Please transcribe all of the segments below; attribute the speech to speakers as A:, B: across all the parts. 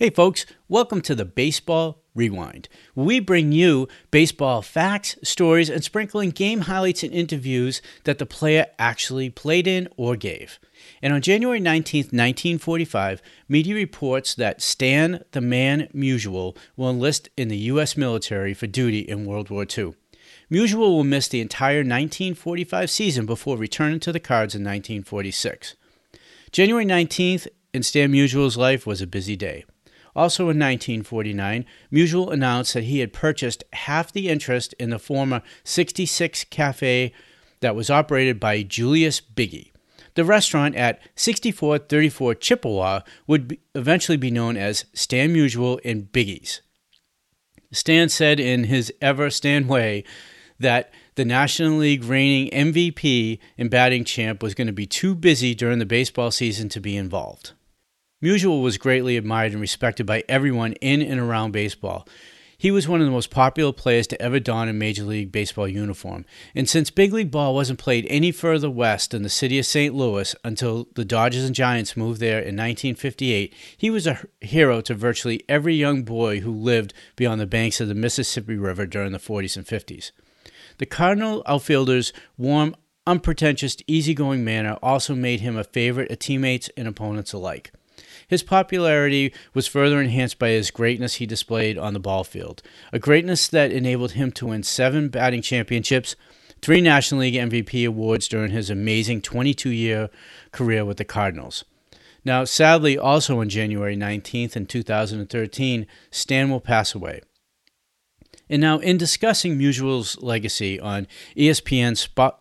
A: Hey, folks, welcome to the Baseball Rewind. We bring you baseball facts, stories, and sprinkling game highlights and interviews that the player actually played in or gave. And on January 19, 1945, media reports that Stan the Man Musial will enlist in the U.S. military for duty in World War II. Musial will miss the entire 1945 season before returning to the Cards in 1946. January 19th in Stan Musial's life was a busy day. Also in 1949, Musial announced that he had purchased half the interest in the former 66 Cafe that was operated by Julius Biggie. The restaurant at 6434 Chippewa would be eventually be known as Stan Musial and Biggie's. Stan said in his ever Stan way that the National League reigning MVP and batting champ was going to be too busy during the baseball season to be involved. Musial was greatly admired and respected by everyone in and around baseball. He was one of the most popular players to ever don a Major League Baseball uniform. And since Big League Ball wasn't played any further west than the city of St. Louis until the Dodgers and Giants moved there in 1958, he was a hero to virtually every young boy who lived beyond the banks of the Mississippi River during the 40s and 50s. The Cardinal outfielder's warm, unpretentious, easygoing manner also made him a favorite of teammates and opponents alike. His popularity was further enhanced by his greatness he displayed on the ball field, a greatness that enabled him to win seven batting championships, three National League MVP awards during his amazing 22 year career with the Cardinals. Now, sadly, also on January 19th in 2013, Stan will pass away. And now, in discussing Musial's legacy on ESPN Spot,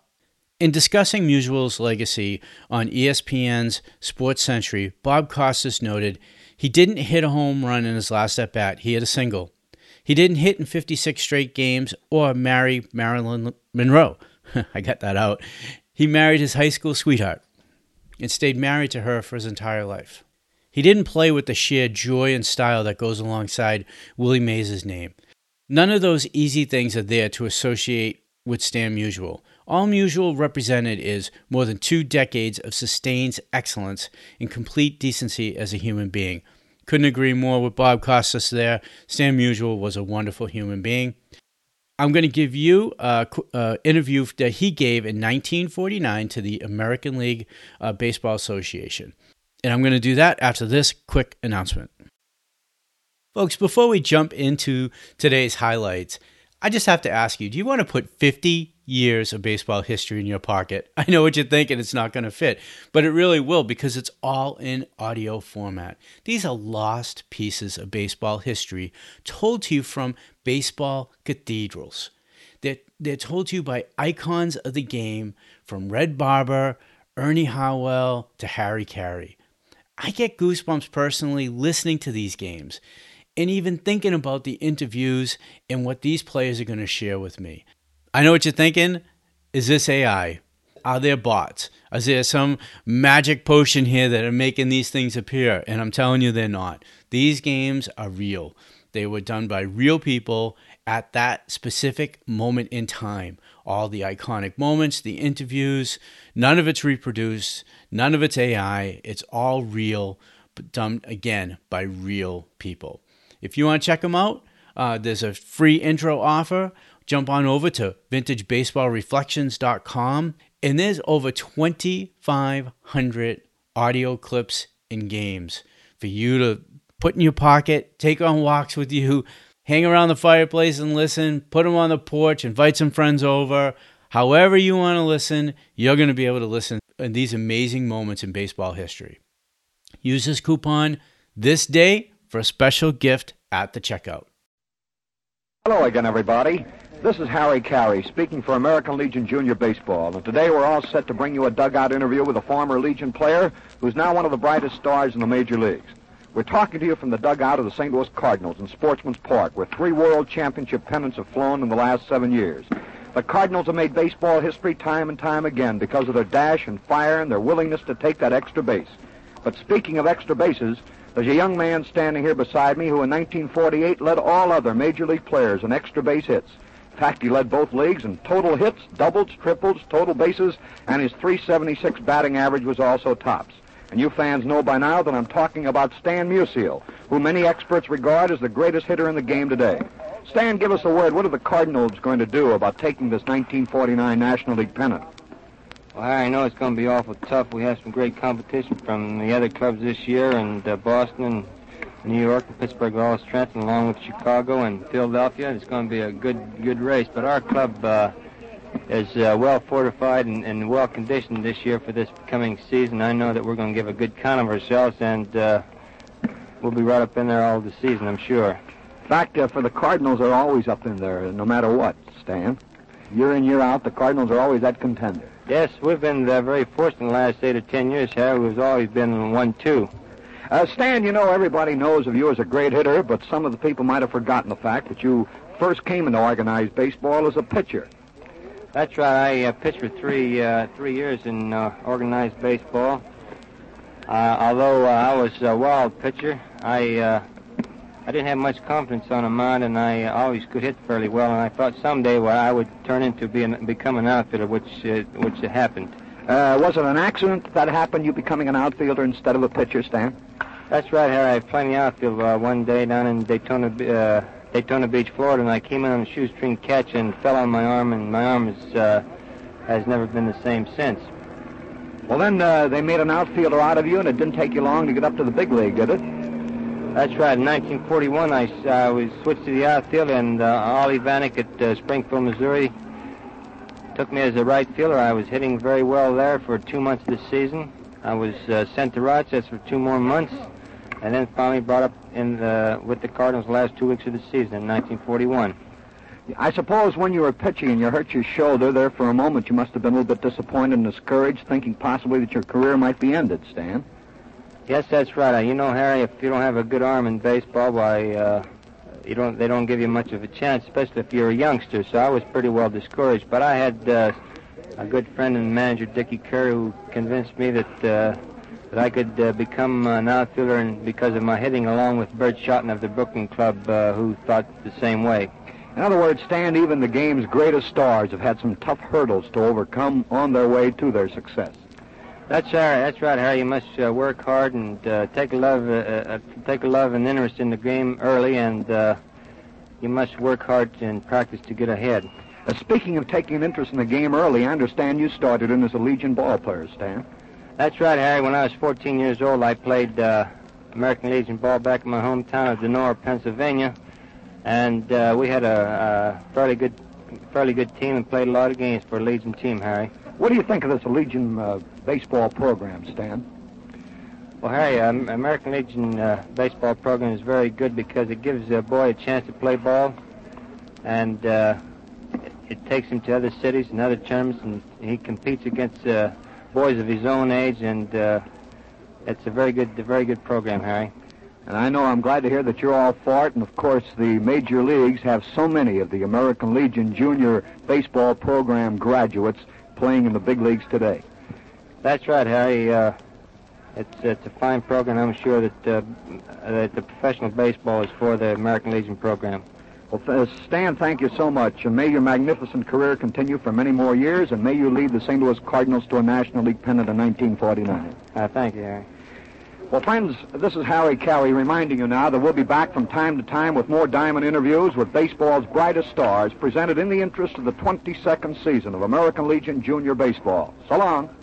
A: in discussing Musial's legacy on ESPN's Sports Century, Bob Costas noted he didn't hit a home run in his last at bat, he hit a single. He didn't hit in 56 straight games or marry Marilyn Monroe. I got that out. He married his high school sweetheart and stayed married to her for his entire life. He didn't play with the sheer joy and style that goes alongside Willie Mays' name. None of those easy things are there to associate with Stan Musial. All Musial represented is more than two decades of sustained excellence and complete decency as a human being. Couldn't agree more with Bob Costas there. Sam Musial was a wonderful human being. I'm going to give you an interview that he gave in 1949 to the American League uh, Baseball Association. And I'm going to do that after this quick announcement. Folks, before we jump into today's highlights, I just have to ask you do you want to put 50 years of baseball history in your pocket? I know what you're thinking, it's not going to fit, but it really will because it's all in audio format. These are lost pieces of baseball history told to you from baseball cathedrals. They're, they're told to you by icons of the game from Red Barber, Ernie Harwell, to Harry Caray. I get goosebumps personally listening to these games and even thinking about the interviews and what these players are going to share with me. I know what you're thinking. Is this AI? Are there bots? Is there some magic potion here that are making these things appear? And I'm telling you, they're not. These games are real. They were done by real people at that specific moment in time. All the iconic moments, the interviews, none of it's reproduced, none of it's AI. It's all real, but done again by real people. If you want to check them out, uh, there's a free intro offer. Jump on over to vintagebaseballreflections.com, and there's over 2,500 audio clips and games for you to put in your pocket, take on walks with you, hang around the fireplace and listen, put them on the porch, invite some friends over. However, you want to listen, you're going to be able to listen in these amazing moments in baseball history. Use this coupon this day for a special gift at the checkout.
B: Hello again, everybody. This is Harry Caray speaking for American Legion Junior Baseball. And today we're all set to bring you a dugout interview with a former Legion player who's now one of the brightest stars in the major leagues. We're talking to you from the dugout of the St. Louis Cardinals in Sportsman's Park, where three World Championship pennants have flown in the last seven years. The Cardinals have made baseball history time and time again because of their dash and fire and their willingness to take that extra base. But speaking of extra bases, there's a young man standing here beside me who in 1948 led all other major league players in extra base hits. In fact, he led both leagues in total hits, doubles, triples, total bases, and his 376 batting average was also tops. And you fans know by now that I'm talking about Stan Musial, who many experts regard as the greatest hitter in the game today. Stan, give us a word. What are the Cardinals going to do about taking this 1949 National League pennant?
C: Well, Harry, I know it's going to be awful tough. We have some great competition from the other clubs this year, and uh, Boston and New York and Pittsburgh all strengthened, along with Chicago and Philadelphia. It's going to be a good, good race. But our club uh, is uh, well fortified and, and, well conditioned this year for this coming season. I know that we're going to give a good count of ourselves, and uh, we'll be right up in there all the season, I'm sure.
B: In fact, uh, for the Cardinals, are always up in there, no matter what, Stan. Year in, year out, the Cardinals are always that contender.
C: Yes, we've been uh, very fortunate in the last eight or ten years, Harry. We've always been one-two.
B: Uh, Stan, you know everybody knows of you as a great hitter, but some of the people might have forgotten the fact that you first came into organized baseball as a pitcher.
C: That's right. I uh, pitched for three uh, three years in uh, organized baseball. Uh, although uh, I was a wild pitcher, I uh, I didn't have much confidence on a mound, and I always could hit fairly well. And I thought someday well, I would turn into being become an outfielder, which uh, which happened.
B: Uh, was it an accident that happened, you becoming an outfielder instead of a pitcher, Stan?
C: That's right, Harry. I played in the outfield uh, one day down in Daytona, uh, Daytona Beach, Florida, and I came in on a shoestring catch and fell on my arm, and my arm is, uh, has never been the same since.
B: Well, then uh, they made an outfielder out of you, and it didn't take you long to get up to the big league, did it?
C: That's right. In 1941, I uh, was switched to the outfield, and uh, Ollie Vanek at uh, Springfield, Missouri, took me as a right fielder. I was hitting very well there for two months this season. I was uh, sent to Rochester for two more months, and then finally brought up in the, with the Cardinals the last two weeks of the season in 1941.
B: I suppose when you were pitching and you hurt your shoulder there for a moment, you must have been a little bit disappointed and discouraged, thinking possibly that your career might be ended, Stan.
C: Yes, that's right. You know, Harry, if you don't have a good arm in baseball, why, uh, you don't they don't give you much of a chance, especially if you're a youngster. So I was pretty well discouraged. But I had uh, a good friend and manager, Dickie Kerr, who convinced me that uh, that I could uh, become an outfielder, and because of my hitting, along with Burt Shotton of the Brooklyn Club, uh, who thought the same way.
B: In other words, Stan, even the game's greatest stars have had some tough hurdles to overcome on their way to their success.
C: That's right. That's right, Harry. You must uh, work hard and uh, take a love, uh, uh, take a love and interest in the game early, and uh, you must work hard and practice to get ahead.
B: Uh, speaking of taking an interest in the game early, I understand you started in as a Legion ball player, Stan.
C: That's right, Harry. When I was 14 years old, I played American Legion ball back in my hometown of Donora, Pennsylvania, and we had a, a fairly good, fairly good team and played a lot of games for a Legion team, Harry.
B: What do you think of this Legion uh, baseball program, Stan?
C: Well, Harry, um, American Legion uh, baseball program is very good because it gives a boy a chance to play ball, and uh, it, it, takes him to other cities and other tournaments, and he competes against uh, boys of his own age, and uh, it's a very good, a very good program, Harry.
B: And I know I'm glad to hear that you're all for it. And of course, the major leagues have so many of the American Legion Junior Baseball Program graduates playing in the big leagues today.
C: That's right, Harry. Uh, it's it's a fine program. I'm sure that uh, that the professional baseball is for the American Legion program.
B: Well, Stan, thank you so much, and may your magnificent career continue for many more years, and may you lead the St. Louis Cardinals to a National League pennant in 1949.
C: Uh, thank you, Harry.
B: Well, friends, this is Harry Caray reminding you now that we'll be back from time to time with more diamond interviews with baseball's brightest stars presented in the interest of the 22nd season of American Legion Junior Baseball. So long.